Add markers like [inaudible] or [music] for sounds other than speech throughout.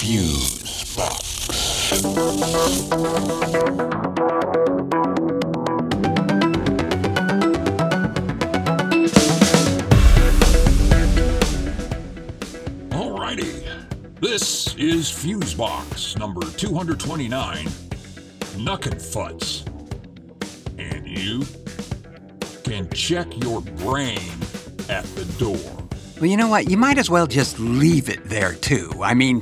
Fuse Box. This is Fusebox number 229, Nuckinfutz. And you can check your brain at the door. Well, you know what? You might as well just leave it there, too. I mean,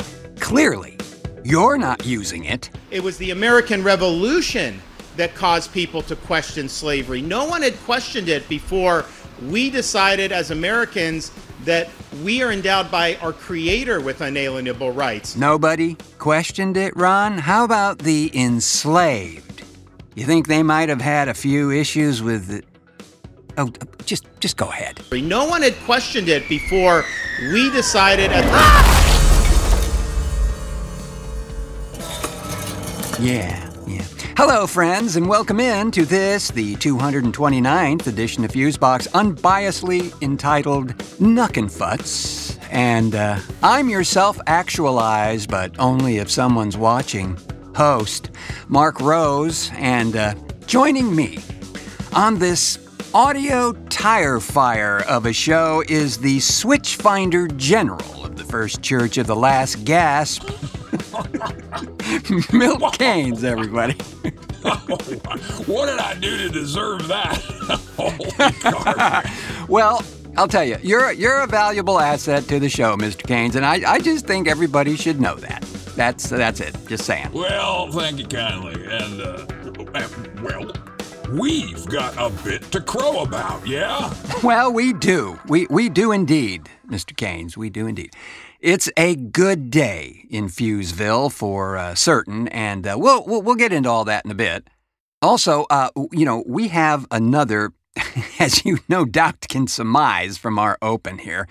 clearly, you're not using it. It was the American Revolution that caused people to question slavery. No one had questioned it before we decided as Americans that we are endowed by our Creator with unalienable rights. Nobody questioned it, Ron? How about the enslaved? You think they might have had a few issues with it? Oh, uh, just just go ahead. No one had questioned it before we decided as ah! Yeah, yeah. Hello, friends, and welcome in to this, the 229th edition of Fusebox, unbiasedly entitled Nuckinfutz. And uh, I'm your self actualized, but only if someone's watching, host, Mark Rose, and uh, joining me on this audio tire fire of a show is the Switchfinder General the First Church of the Last Gasp. [laughs] Milt Keynes, everybody. [laughs] what did I do to deserve that? Holy. [laughs] Well, I'll tell you, you're you're a valuable asset to the show, Mr. Keynes, and I, I just think everybody should know that. That's that's it. Just saying. Well, thank you kindly. And, uh, well, we've got a bit to crow about, yeah? Well, we do. We we do indeed, Mr. Keynes. We do indeed. It's a good day in Fuseville for uh, certain, and uh, we'll, we'll we'll get into all that in a bit. Also, uh, you know, we have another, [laughs] as you no doubt can surmise from our open here,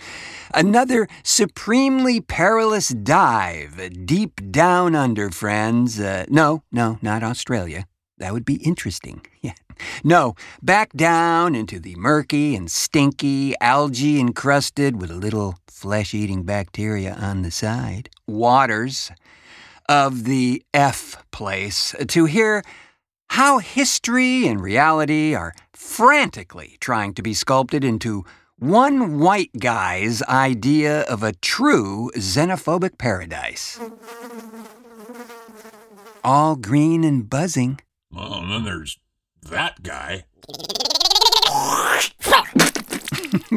another supremely perilous dive deep down under, friends. Uh, no, no, not Australia. That would be interesting. [laughs] Yeah. No, back down into the murky and stinky, algae encrusted with a little flesh eating bacteria on the side waters of the F place to hear how history and reality are frantically trying to be sculpted into one white guy's idea of a true xenophobic paradise. All green and buzzing. Well, and then there's that guy.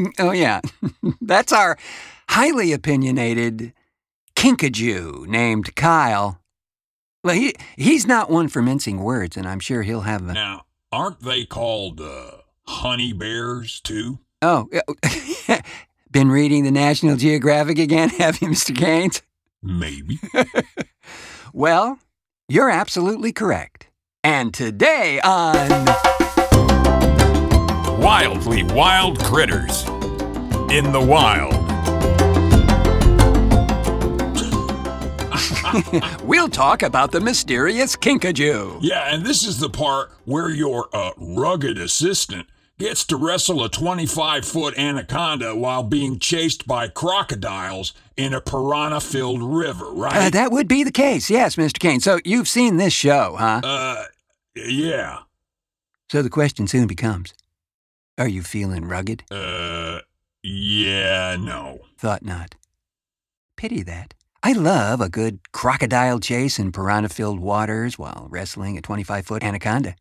[laughs] oh, yeah. [laughs] That's our highly opinionated kinkajou named Kyle. Well, he, he's not one for mincing words, and I'm sure he'll have a. Now, aren't they called uh, honey bears, too? Oh, [laughs] been reading the National Geographic again, have you, Mr. Gaines? Maybe. Well, you're absolutely correct. And today on. Wildly wild critters. In the wild. [laughs] we'll talk about the mysterious kinkajou. Yeah, and this is the part where your uh, rugged assistant gets to wrestle a 25 foot anaconda while being chased by crocodiles in a piranha filled river, right? Uh, that would be the case, yes, Mr. Kane. So you've seen this show, huh? Uh, yeah. So the question soon becomes Are you feeling rugged? Uh, yeah, no. Thought not. Pity that. I love a good crocodile chase in piranha filled waters while wrestling a 25 foot anaconda.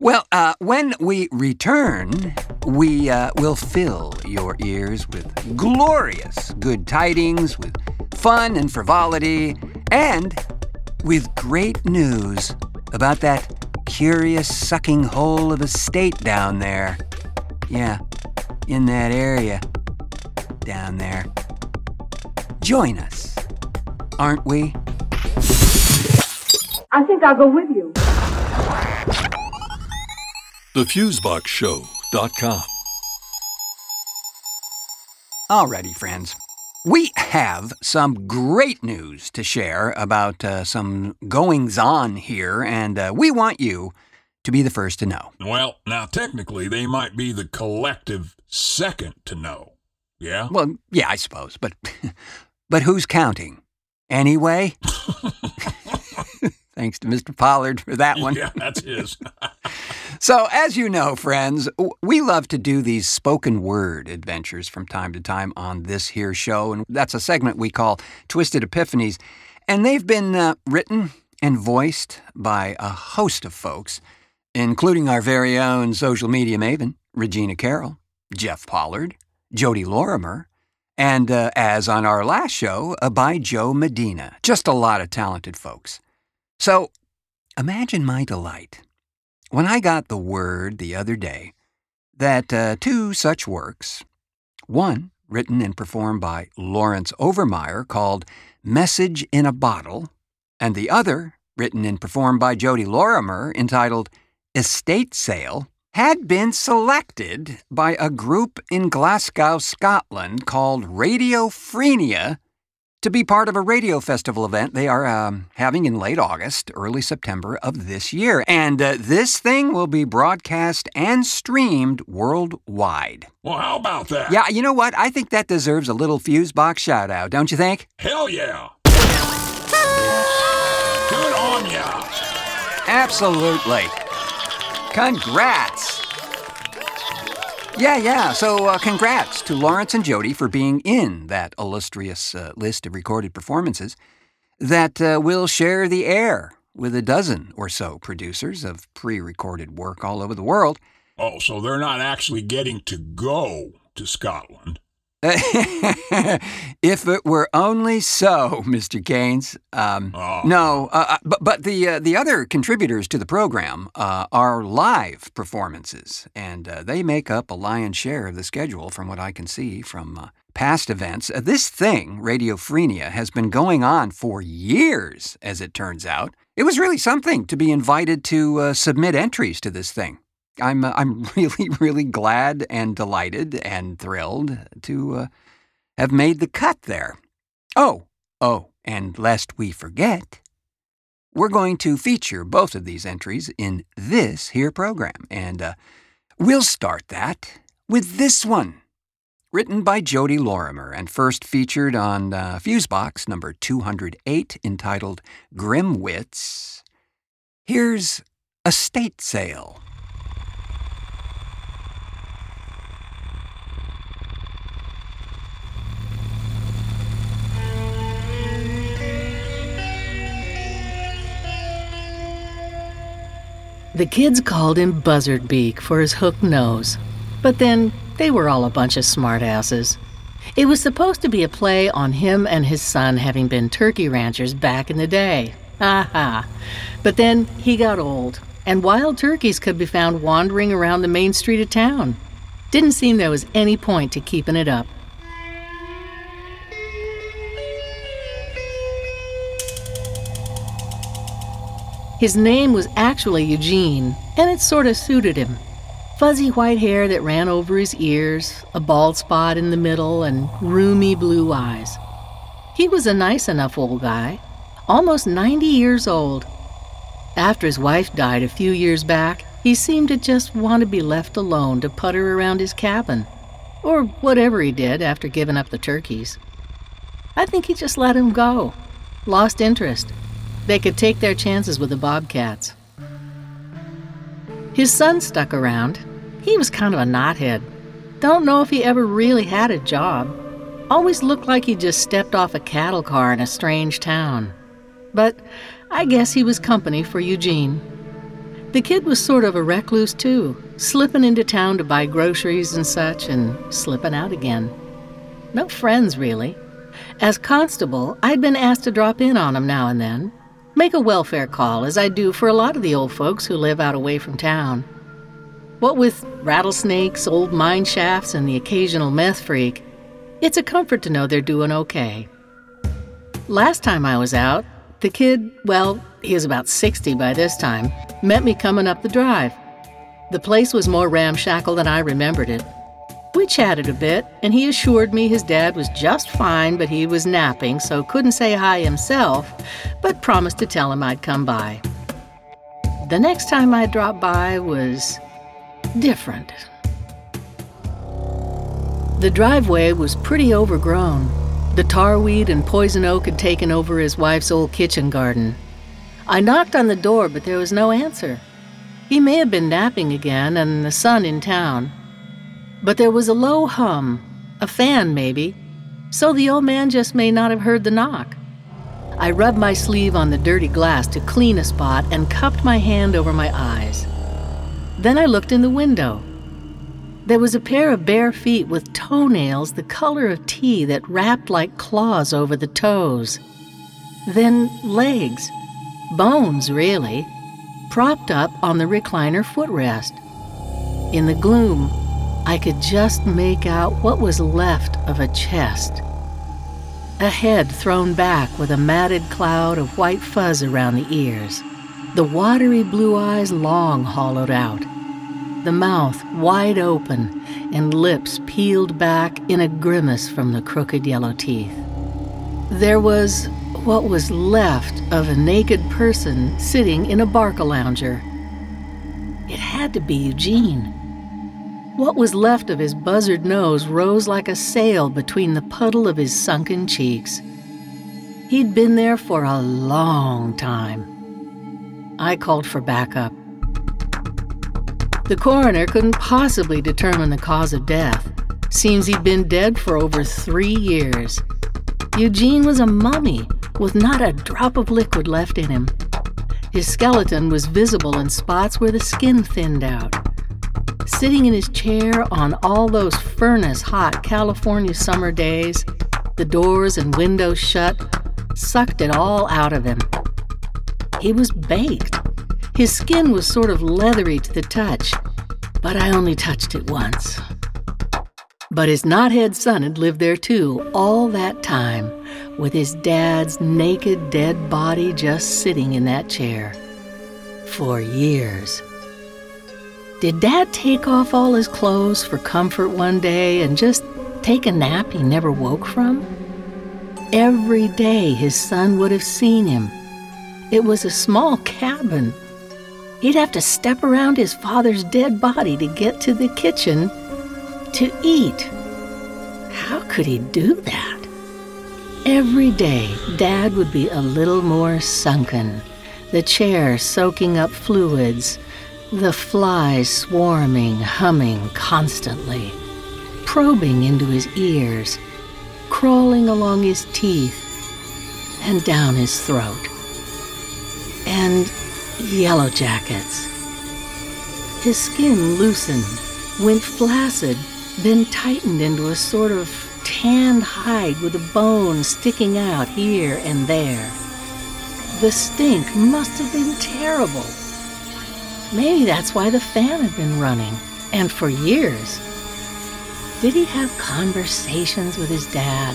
Well, uh, when we return, we uh, will fill your ears with glorious good tidings, with fun and frivolity, and with great news about that curious sucking hole of a state down there. Yeah, in that area. Down there. Join us, aren't we? I think I'll go with you. TheFuseboxShow.com. Alrighty, friends. We have some great news to share about uh, some goings on here, and uh, we want you to be the first to know. Well, now technically they might be the collective second to know. Yeah? Well, yeah, I suppose, but [laughs] but who's counting? Anyway, [laughs] thanks to Mr. Pollard for that [laughs] one. Yeah, that's his. [laughs] [laughs] So, as you know, friends, we love to do these spoken word adventures from time to time on this here show, and that's a segment we call Twisted Epiphanies. And they've been uh, written and voiced by a host of folks, including our very own social media maven, Regina Carroll, Jeff Pollard, Jodi Lorimer, and uh, as on our last show, uh, by Joe Medina. Just a lot of talented folks. So, imagine my delight when I got the word the other day that uh, two such works, one written and performed by Laurence Overmire called Message in a Bottle, and the other written and performed by Jodi Lorimer entitled Estate Sale, had been selected by a group in Glasgow, Scotland called Radiophrenia to be part of a radio festival event they are um, having in late August, early September of this year. And uh, this thing will be broadcast and streamed worldwide. Well, how about that? Yeah, you know what? I think that deserves a little fuse box shout out, don't you think? Hell yeah. Good on ya. Absolutely. Congrats. Yeah, yeah. So, uh, congrats to Laurence and Jodi for being in that illustrious uh, list of recorded performances that uh, will share the air with a dozen or so producers of pre recorded work all over the world. Oh, so they're not actually getting to go to Scotland. [laughs] if it were only so, [laughs] Mr. Keynes. Um, Oh. No, uh, uh, but but the uh, the other contributors to the program uh, are live performances, and uh, they make up a lion's share of the schedule, from what I can see from uh, past events. Uh, this thing, Radiophrenia, has been going on for years, as it turns out. It was really something to be invited to uh, submit entries to this thing. I'm uh, I'm [laughs] really really glad and delighted and thrilled to uh, have made the cut there. Oh, oh, and lest we forget, we're going to feature both of these entries in this here program, and uh, we'll start that with this one. Written by Jodi Lorimer and first featured on uh, Fusebox number 208, entitled Grim Wits. Here's Estate Sale. The kids called him Buzzard Beak for his hooked nose. But then they were all a bunch of smartasses. It was supposed to be a play on him and his son having been turkey ranchers back in the day. Ha ha. But then he got old, and wild turkeys could be found wandering around the main street of town. Didn't seem there was any point to keeping it up. His name was actually Eugene, and it sort of suited him. Fuzzy white hair that ran over his ears, a bald spot in the middle, and roomy blue eyes. He was a nice enough old guy, almost 90 years old. After his wife died a few years back, he seemed to just want to be left alone to putter around his cabin, or whatever he did after giving up the turkeys. I think he just let him go, lost interest. They could take their chances with the bobcats. His son stuck around. He was kind of a knothead. Don't know if he ever really had a job. Always looked like he just stepped off a cattle car in a strange town. But I guess he was company for Eugene. The kid was sort of a recluse, too, slipping into town to buy groceries and such, and slipping out again. No friends, really. As constable, I'd been asked to drop in on him now and then, make a welfare call, as I do for a lot of the old folks who live out away from town. What with rattlesnakes, old mine shafts, and the occasional meth freak, it's a comfort to know they're doing okay. Last time I was out, the kid, well, he was about 60 by this time, met me coming up the drive. The place was more ramshackle than I remembered it. We chatted a bit, and he assured me his dad was just fine, but he was napping, so couldn't say hi himself, but promised to tell him I'd come by. The next time I dropped by was different. The driveway was pretty overgrown. The tarweed and poison oak had taken over his wife's old kitchen garden. I knocked on the door, but there was no answer. He may have been napping again and the sun in town. But there was a low hum, a fan maybe, so the old man just may not have heard the knock. I rubbed my sleeve on the dirty glass to clean a spot and cupped my hand over my eyes. Then I looked in the window. There was a pair of bare feet with toenails the color of tea that wrapped like claws over the toes. Then legs, bones really, propped up on the recliner footrest. In the gloom, I could just make out what was left of a chest. A head thrown back with a matted cloud of white fuzz around the ears. The watery blue eyes long hollowed out. The mouth wide open and lips peeled back in a grimace from the crooked yellow teeth. There was what was left of a naked person sitting in a Barcalounger. It had to be Eugene. What was left of his buzzard nose rose like a sail between the puddle of his sunken cheeks. He'd been there for a long time. I called for backup. The coroner couldn't possibly determine the cause of death. Seems he'd been dead for over three years. Eugene was a mummy with not a drop of liquid left in him. His skeleton was visible in spots where the skin thinned out sitting in his chair on all those furnace hot California summer days, the doors and windows shut, sucked it all out of him. He was baked. His skin was sort of leathery to the touch, but I only touched it once. But his knothead son had lived there too, all that time, with his dad's naked, dead body just sitting in that chair. For years. Did Dad take off all his clothes for comfort one day and just take a nap he never woke from? Every day his son would have seen him. It was a small cabin. He'd have to step around his father's dead body to get to the kitchen to eat. How could he do that? Every day, Dad would be a little more sunken, the chair soaking up fluids the flies swarming, humming constantly, probing into his ears, crawling along his teeth and down his throat. And yellow jackets. His skin loosened, went flaccid, then tightened into a sort of tanned hide with the bones sticking out here and there. The stink must have been terrible. Maybe that's why the fan had been running, and for years. Did he have conversations with his dad?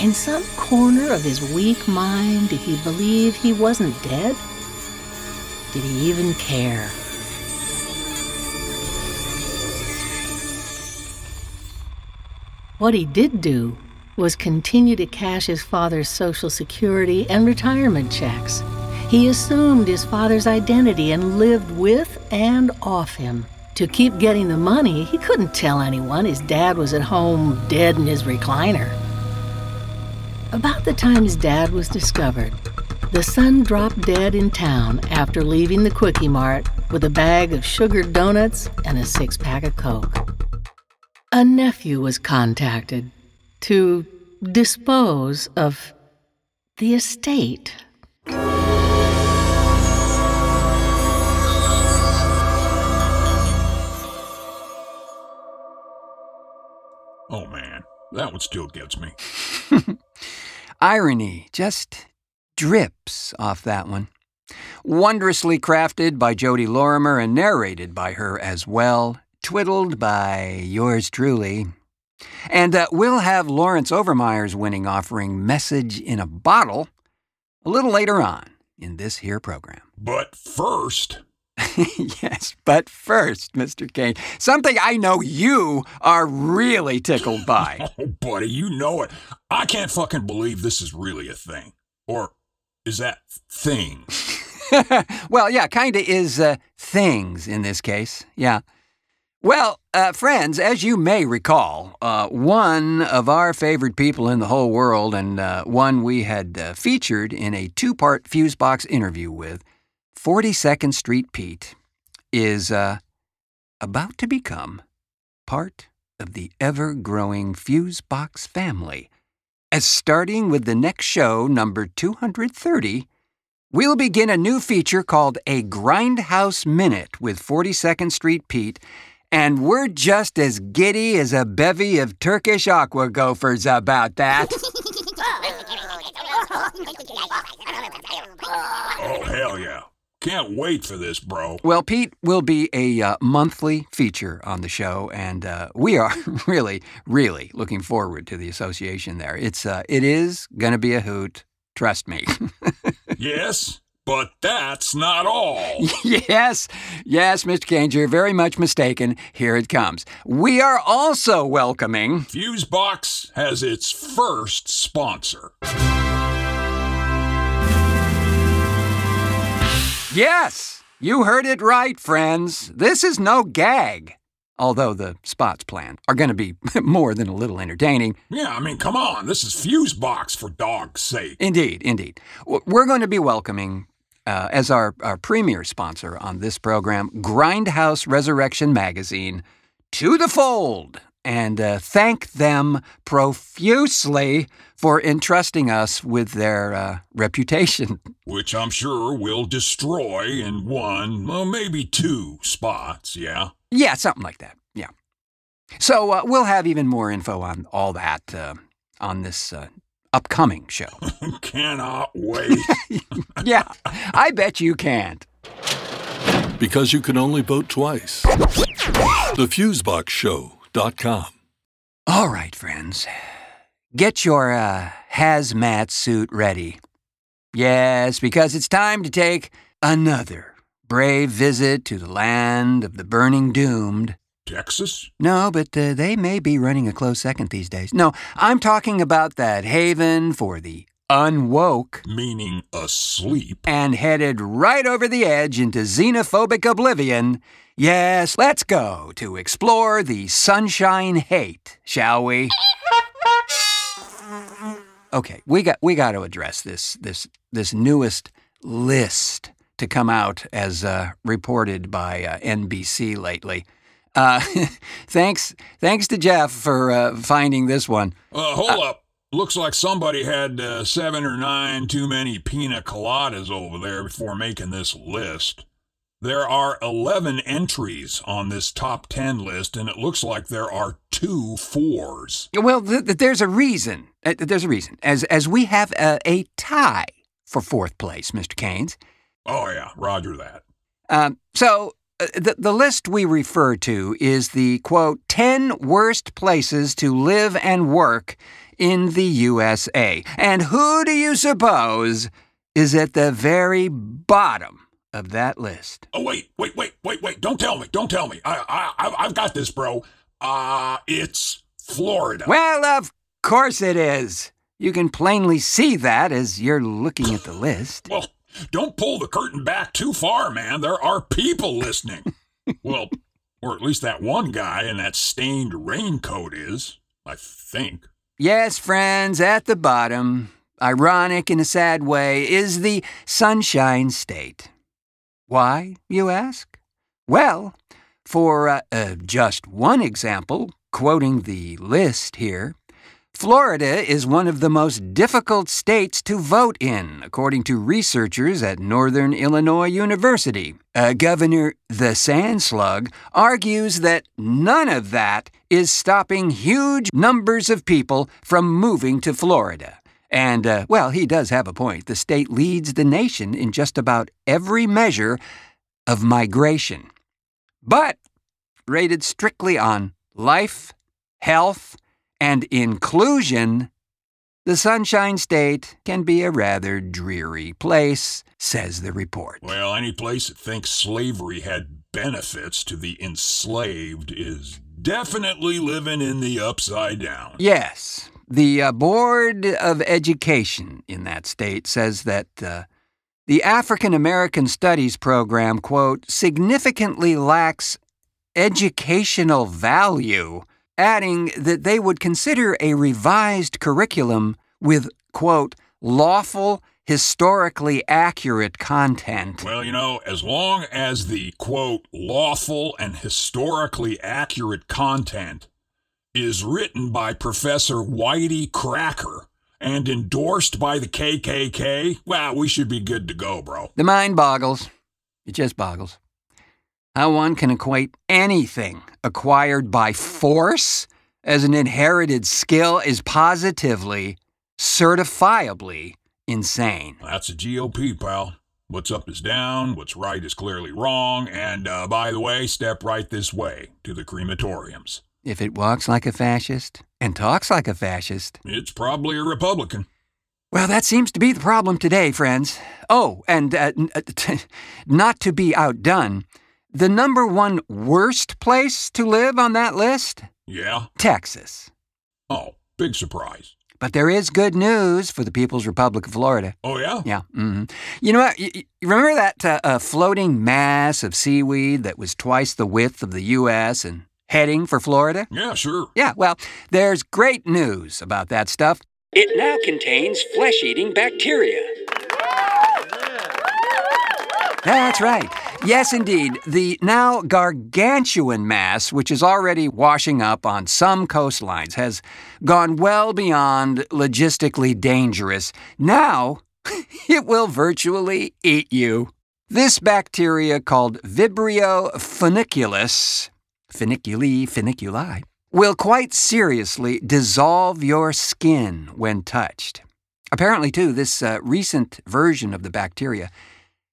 In some corner of his weak mind, did he believe he wasn't dead? Did he even care? What he did do was continue to cash his father's Social Security and retirement checks. He assumed his father's identity and lived with and off him. To keep getting the money, he couldn't tell anyone his dad was at home dead in his recliner. About the time his dad was discovered, the son dropped dead in town after leaving the Quickie Mart with a bag of sugared donuts and a six pack of Coke. A nephew was contacted to dispose of the estate. That one still gets me. [laughs] Irony just drips off that one. Wondrously crafted by Jodi Lorimer and narrated by her as well, twiddled by yours truly. And uh, we'll have Laurence Overmire's winning offering, Message in a Bottle, a little later on in this here program. But first, [laughs] yes, but first, Mr. Kane, something I know you are really tickled [laughs] by. oh, buddy, you know it. I can't fucking believe this is really a thing. Or is that thing? [laughs] well, yeah, kinda is uh, things in this case. Yeah. Well, uh, friends, as you may recall, uh, one of our favorite people in the whole world, and uh, one we had uh, featured in a two part Fusebox interview with, 42nd Street Pete, is uh, about to become part of the ever growing Fusebox family. As starting with the next show, number 230, we'll begin a new feature called A Grindhouse Minute with 42nd Street Pete and we're just as giddy as a bevy of Turkish aqua gophers about that. [laughs] Oh, hell yeah. Can't wait for this, bro. Well, Pete will be a uh, monthly feature on the show, and uh, we are [laughs] really, really looking forward to the association there. It's uh, it is going to be a hoot. Trust me. [laughs] yes, but that's not all. [laughs] yes, yes, Mr. Kane, you're very much mistaken. Here it comes. We are also welcoming. Fusebox has its first sponsor. Yes, you heard it right, friends. This is no gag. Although the spots planned are going to be [laughs] more than a little entertaining. Yeah, I mean, come on. This is Fuse Box for dog's sake. Indeed, indeed. We're going to be welcoming uh, as our, our premier sponsor on this program, Grindhouse Resurrection Magazine, to the fold and uh, thank them profusely for entrusting us with their uh, reputation. [laughs] Which I'm sure will destroy in one, well, maybe two spots, yeah? Yeah, something like that, yeah. So uh, we'll have even more info on all that uh, on this uh, upcoming show. [laughs] Cannot wait. [laughs] yeah, I bet you can't. Because you can only vote twice. TheFuseboxShow.com. All right, friends. Get your uh, hazmat suit ready. Yes, because it's time to take another brave visit to the land of the burning doomed. Texas? No, but uh, they may be running a close second these days. No, I'm talking about that haven for the unwoke. Meaning asleep. And headed right over the edge into xenophobic oblivion. Yes, let's go to explore the sunshine hate, shall we? Okay, we got we got to address this this this newest list to come out as uh, reported by uh, NBC lately. Uh, [laughs] thanks, thanks to Jeff for uh, finding this one. Uh, hold up. Looks like somebody had uh, seven or nine too many pina coladas over there before making this list. There are 11 entries on this top 10 list, and it looks like there are two fours. Well, th- th- there's a reason. Uh, there's a reason. As, as we have a, a tie for fourth place, Mr. Keynes. Oh, yeah, roger that. Um, so uh, the, the list we refer to is the quote 10 worst places to live and work in the USA. And who do you suppose is at the very bottom of that list? Oh wait, wait, wait, wait, wait! Don't tell me! Don't tell me! I, I, I've got this, bro. Uh, it's Florida. Well, of course it is. You can plainly see that as you're looking at the [laughs] list. well, don't pull the curtain back too far, man. There are people listening. [laughs] well, or at least that one guy in that stained raincoat is, I think. Yes, friends, at the bottom, ironic in a sad way, is the Sunshine State. Why, you ask? Well, for uh, uh, just one example, quoting the list here, Florida is one of the most difficult states to vote in, according to researchers at Northern Illinois University. Uh, Governor the Sandslug argues that none of that is stopping huge numbers of people from moving to Florida. And, uh, well, he does have a point. The state leads the nation in just about every measure of migration. But, rated strictly on life, health, and inclusion, the Sunshine State can be a rather dreary place, says the report. Well, any place that thinks slavery had benefits to the enslaved is definitely living in the upside down. Yes. The uh, Board of Education in that state says that uh, the African American Studies program, quote, significantly lacks educational value, adding that they would consider a revised curriculum with, quote, lawful, historically accurate content. Well, you know, as long as the quote, lawful and historically accurate content is written by Professor Whitey Cracker and endorsed by the KKK, well, we should be good to go, bro. The mind boggles. It just boggles. How one can equate anything acquired by force as an inherited skill is positively, certifiably insane. That's a GOP, pal. What's up is down, what's right is clearly wrong, and uh, by the way, step right this way to the crematoriums. If it walks like a fascist and talks like a fascist, It's probably a Republican. well, that seems to be the problem today, friends. Oh, and uh, uh, t- [laughs] not to be outdone, the number one worst place to live on that list? Yeah? Texas. Oh, big surprise. But there is good news for the People's Republic of Florida. Oh, yeah? Yeah. hmm You know what? You, you remember that uh, uh, floating mass of seaweed that was twice the width of the U.S. and heading for Florida? Yeah, sure. Yeah, well, there's great news about that stuff. It now contains flesh eating bacteria. That's right. Yes, indeed. The now gargantuan mass, which is already washing up on some coastlines, has gone well beyond logistically dangerous. Now, [laughs] it will virtually eat you. This bacteria, called Vibrio funiculus, funiculi funiculi, will quite seriously dissolve your skin when touched. Apparently, too, this uh, recent version of the bacteria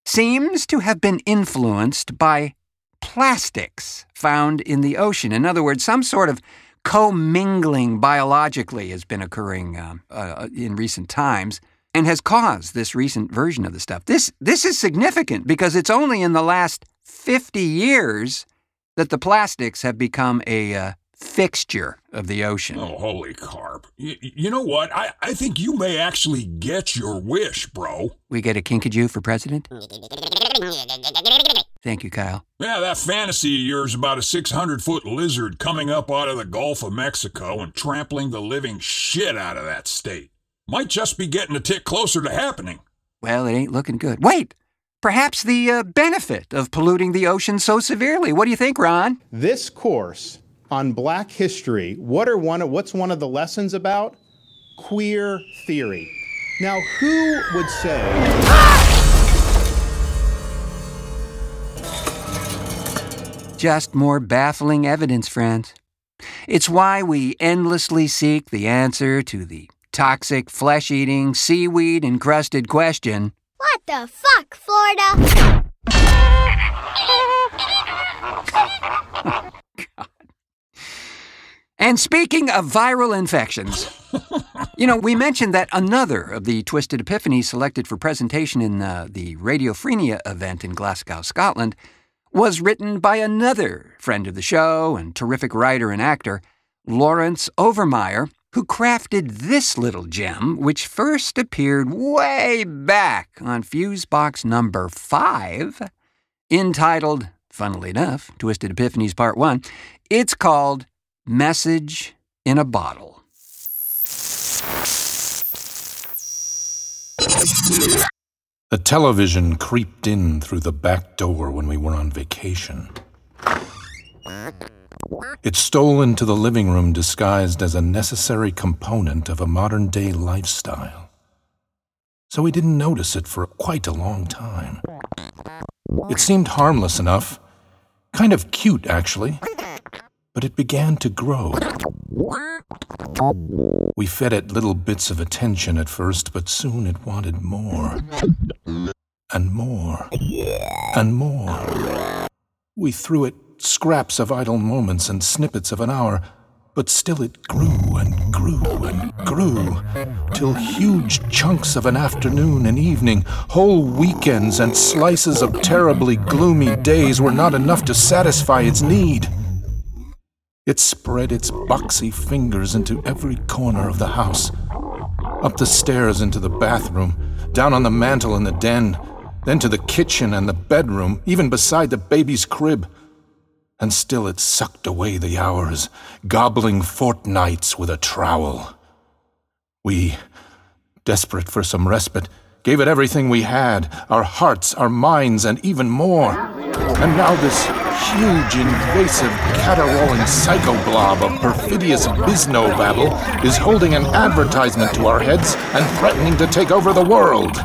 seems to have been influenced by plastics found in the ocean. In other words, some sort of commingling biologically has been occurring um, uh, in recent times and has caused this recent version of the stuff. This, this is significant because it's only in the last 50 years that the plastics have become a uh, fixture of the ocean. Oh, holy carp. Y- you know what? I, I think you may actually get your wish, bro. We get a kinkajou for president? [laughs] Thank you, Kyle. Yeah, that fantasy of yours about a 600 foot lizard coming up out of the Gulf of Mexico and trampling the living shit out of that state might just be getting a tick closer to happening. Well, it ain't looking good. Wait! Perhaps the uh, benefit of polluting the ocean so severely. What do you think, Ron? This course on black history, what are one of, what's one of the lessons about? Queer theory. Now, who would say Just more baffling evidence, friends. It's why we endlessly seek the answer to the toxic, flesh eating, seaweed encrusted question What the fuck, Florida? [laughs] And speaking of viral infections, you know, we mentioned that another of the Twisted Epiphanies selected for presentation in uh, the Radiophrenia event in Glasgow, Scotland, was written by another friend of the show and terrific writer and actor, Laurence Overmire, who crafted this little gem, which first appeared way back on fuse box number five, entitled, funnily enough, Twisted Epiphanies Part 1. It's called Message in a Bottle. The television creeped in through the back door when we were on vacation. It stole into the living room disguised as a necessary component of a modern day lifestyle. So we didn't notice it for quite a long time. It seemed harmless enough, kind of cute actually, but it began to grow. We fed it little bits of attention at first, but soon it wanted more. And more. And more. We threw it scraps of idle moments and snippets of an hour, but still it grew and grew and grew, till huge chunks of an afternoon and evening, whole weekends, and slices of terribly gloomy days were not enough to satisfy its need. It spread its boxy fingers into every corner of the house, up the stairs into the bathroom, down on the mantel in the den, then to the kitchen and the bedroom, even beside the baby's crib. And still it sucked away the hours, gobbling fortnights with a trowel. We, desperate for some respite, gave it everything we had our hearts, our minds, and even more. And now this huge, invasive, caterwauling psychoblob of perfidious biznobabble is holding an advertisement to our heads and threatening to take over the world.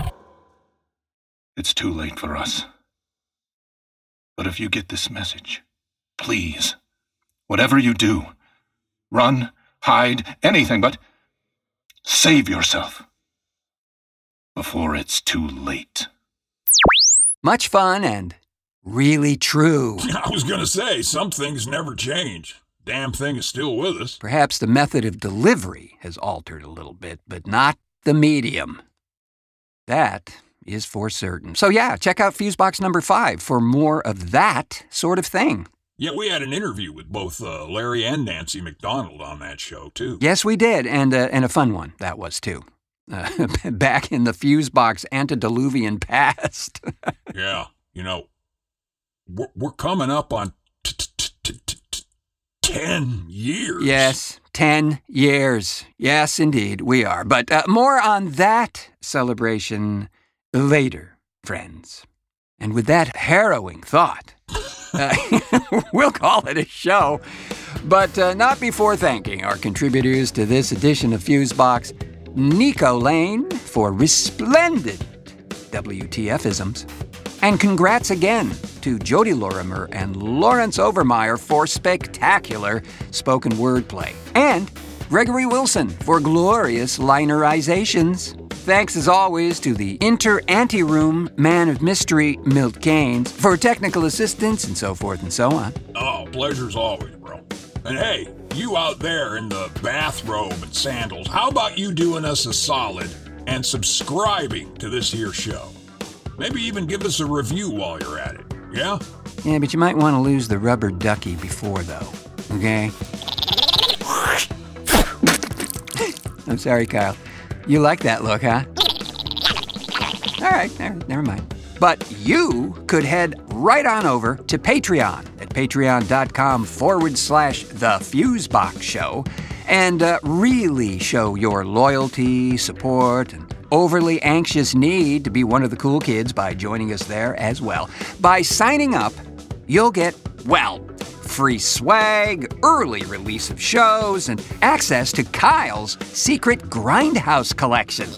It's too late for us. But if you get this message, please, whatever you do, run, hide, anything, but save yourself before it's too late. Much fun and really true. [laughs] I was going to say, some things never change. Damn thing is still with us. Perhaps the method of delivery has altered a little bit, but not the medium. That is for certain. So, yeah, check out Fusebox number five for more of that sort of thing. Yeah, we had an interview with both uh, Larry and Nancy McDonald on that show, too. Yes, we did, and, uh, and a fun one that was, too. Uh, [laughs] back in the Fusebox antediluvian past. [laughs] yeah, you know, we're, we're coming up on t- t- t- t- t- 10 years. Yes, 10 years. Yes, indeed, we are. But uh, more on that celebration later, friends. And with that harrowing thought, uh, [laughs] we'll call it a show. But uh, not before thanking our contributors to this edition of Fusebox Nico Lane for resplendent WTFisms. And congrats again to Jodi Lorimer and Laurence Overmire for spectacular spoken wordplay. And Gregory Wilson for glorious linerizations. Thanks as always to the inter anteroom man of mystery, Milt Gaines, for technical assistance and so forth and so on. Oh, pleasure's always, bro. And hey, you out there in the bathrobe and sandals, how about you doing us a solid and subscribing to this here show? Maybe even give us a review while you're at it, yeah? Yeah, but you might want to lose the rubber ducky before, though, okay? I'm sorry, Kyle. You like that look, huh? All right, never, mind. But you could head right on over to Patreon at patreon.com forward slash the Fusebox Show and uh, really show your loyalty, support, and overly anxious need to be one of the cool kids by joining us there as well. By signing up, you'll get, well, free swag, early release of shows, and access to Kyle's secret Grindhouse collection.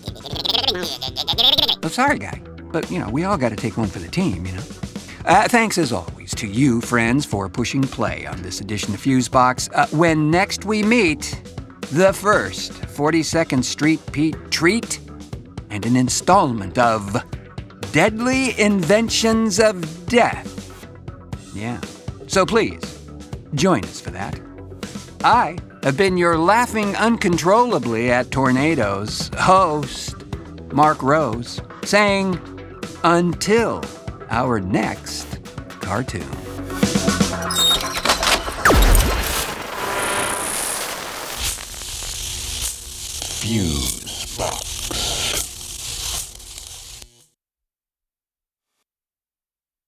I'm sorry, guy, but you know, we all got to take one for the team, you know? Uh, thanks as always to you, friends, for pushing play on this edition of Fusebox. Uh, when next we meet, the first 42nd Street Pete treat and an installment of Deadly Inventions of Death. Yeah. So please, join us for that. I have been your laughing uncontrollably at tornadoes host, Mark Rose, saying, until our next cartoon. Fuse Box.